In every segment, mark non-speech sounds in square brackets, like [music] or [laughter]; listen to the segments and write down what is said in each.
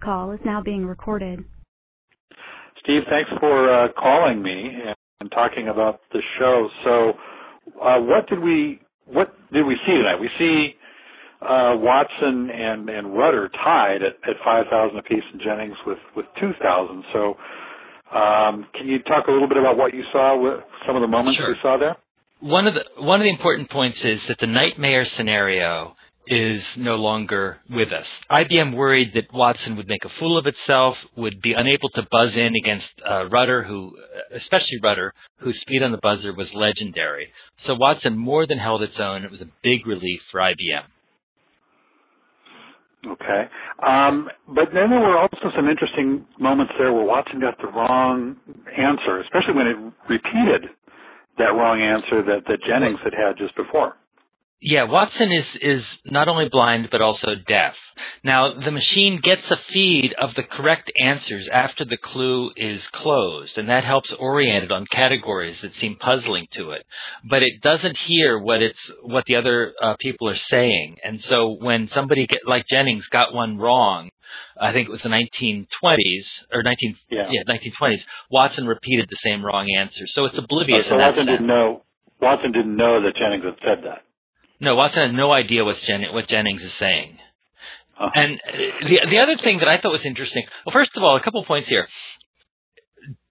call is now being recorded. Steve, thanks for uh, calling me and talking about the show. So, uh, what did we what did we see tonight? We see uh, Watson and and Rutter tied at, at five thousand apiece, and Jennings with with two thousand. So, um, can you talk a little bit about what you saw with some of the moments sure. you saw there? One of the one of the important points is that the nightmare scenario is no longer with us. IBM worried that Watson would make a fool of itself, would be unable to buzz in against uh, Rutter, who, especially Rutter, whose speed on the buzzer was legendary. So Watson more than held its own. It was a big relief for IBM. Okay. Um, but then there were also some interesting moments there where Watson got the wrong answer, especially when it repeated that wrong answer that, that Jennings had had just before. Yeah, Watson is is not only blind but also deaf. Now, the machine gets a feed of the correct answers after the clue is closed, and that helps orient it on categories that seem puzzling to it. But it doesn't hear what it's what the other uh, people are saying, and so when somebody get, like Jennings got one wrong, I think it was the 1920s or 19 yeah, yeah 1920s. Watson repeated the same wrong answer, so it's oblivious. Oh, so Watson didn't know. Watson didn't know that Jennings had said that. No, Watson has no idea what, Jen- what Jennings is saying. Uh-huh. And the the other thing that I thought was interesting. Well, first of all, a couple points here.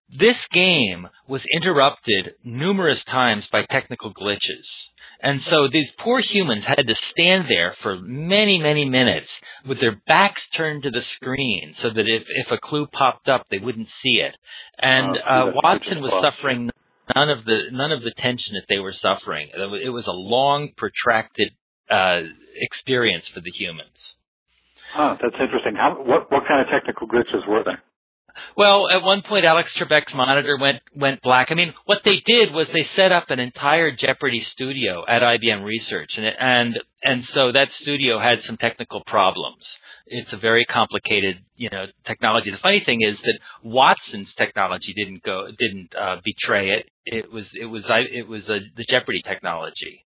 This game was interrupted numerous times by technical glitches. And so these poor humans had to stand there for many, many minutes with their backs turned to the screen so that if, if a clue popped up, they wouldn't see it. And Oh, uh, Watson was suffering none of the none of the tension that they were suffering. It was- a long, protracted uh, experience for the humans. Huh, that's interesting. How, what what kind of technical glitches were there? Well, at one point, Alex Trebek's monitor went went black. I mean, what they did was they set up an entire Jeopardy studio at IBM Research, and it, and and so that studio had some technical problems. It's a very complicated, you know, technology. The funny thing is that Watson's technology didn't go didn't uh, betray it. It was it was I it was uh, the Jeopardy technology.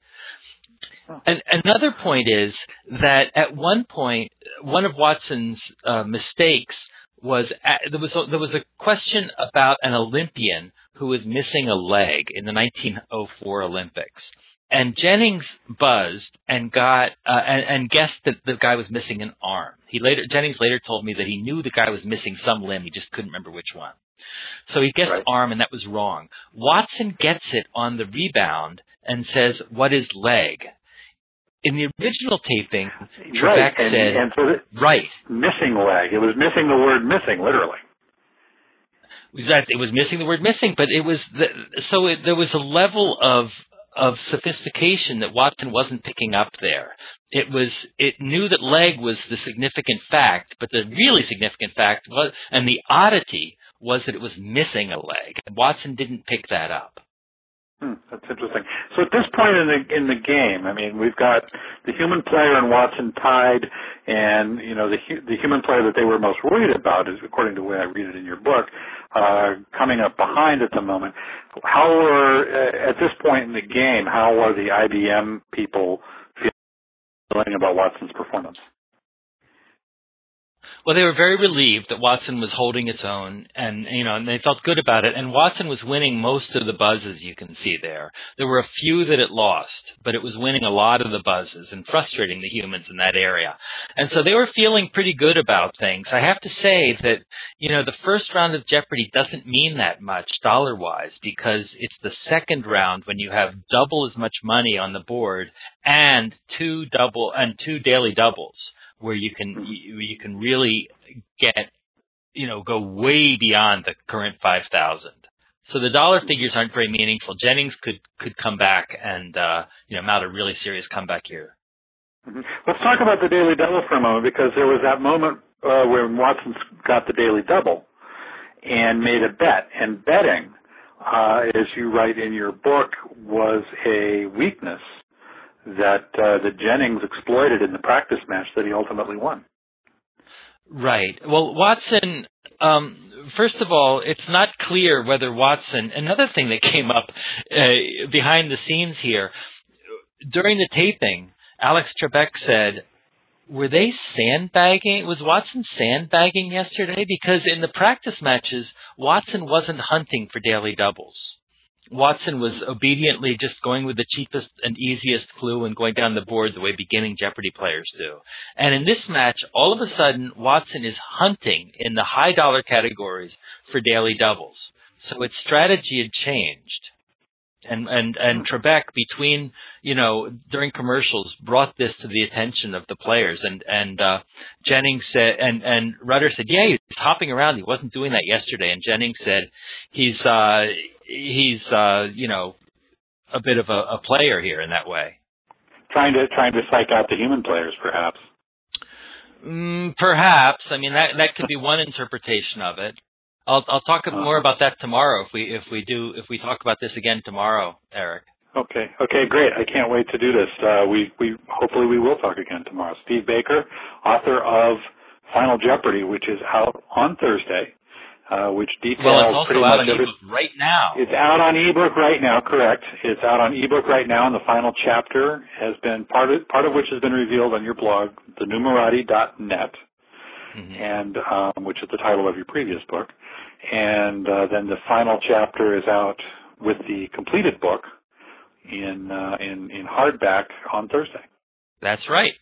And another point is that at one point, one of Watson's uh, mistakes was a there was a, there was a question about an Olympian who was missing a leg in the 1904 Olympics, and Jennings buzzed and got uh, and, and guessed that the guy was missing an arm. He later Jennings later told me that he knew the guy was missing some limb, he just couldn't remember which one. So he guessed Right. arm, and that was wrong. Watson gets it on the rebound and says, "What is leg?" In the original taping, Trebek right, and, said, and so "Right." missing leg. It was missing the word missing, literally. that it was missing the word missing, but it was the, so it, there was a level of of sophistication that Watson wasn't picking up there. It was it knew that leg was the significant fact, but the really significant fact was, and the oddity was that it was missing a leg. Watson didn't pick that up. Hmm, that's interesting. So at this point in the in the game, I mean, we've got the human player and Watson tied, and you know the the human player that they were most worried about is, according to the way I read it in your book, uh, coming up behind at the moment. How are uh, at this point in the game? How are the IBM people feeling about Watson's performance? Well, they were very relieved that Watson was holding its own, and you know, and they felt good about it. And Watson was winning most of the buzzes you can see there. There were a few that it lost, but it was winning a lot of the buzzes and frustrating the humans in that area. And so they were feeling pretty good about things. I have to say that you know, the first round of Jeopardy doesn't mean that much dollar wise because it's the second round when you have double as much money on the board and two double and two daily doubles where you can you, you can really get you know go way beyond the current 5000 so the dollar figures aren't very meaningful. Jennings could could come back and uh you know mount a really serious comeback here. Mhm. Let's talk about the daily double for a moment because there was that moment uh, when Watson got the daily double and made a bet. And betting, uh, as you write in your book, was a weakness that uh, that Jennings exploited in the practice match that he ultimately won. Right. Well, Watson, um, first of all, it's not clear whether Watson, another thing that [laughs] came up uh, behind the scenes here, during the taping, Alex Trebek said, were they sandbagging? Was Watson sandbagging yesterday? Because in the practice matches, Watson wasn't hunting for daily doubles. Watson was obediently just going with the cheapest and easiest clue and going down the board the way beginning Jeopardy players do. And in this match, all of a sudden, Watson is hunting in the high dollar categories for daily doubles. So its strategy had changed. And and and Trebek between you know during commercials brought this to the attention of the players and and uh, Jennings said and and Rutter said yeah he's hopping around he wasn't doing that yesterday and Jennings said he's uh he's uh, you know a bit of a, a player here in that way. Trying to trying to psych out the human players, perhaps. Mm, perhaps. I mean that that could be one interpretation of it. I'll I'll talk uh, more about that tomorrow if we if we do if we talk about this again tomorrow, Eric. Okay. Okay. Great. I can't wait to do this. Uh, we we hopefully we will talk again tomorrow. Steve Baker, author of Final Jeopardy, which is out on Thursday uh, which details well, pretty much every, right now. It's out on ebook right now, correct? It's out on ebook right now, and the final chapter has been part of part of which has been revealed on your blog, thenumerati.net, mm-hmm. and um, which is the title of your previous book. And uh, then the final chapter is out with the completed book in uh, in in hardback on Thursday. That's right.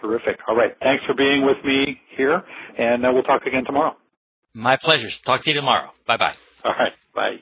Terrific. All right. Thanks for being with me here, and uh, we'll talk again tomorrow. My pleasure. Talk to you tomorrow. Bye bye. All right. Bye.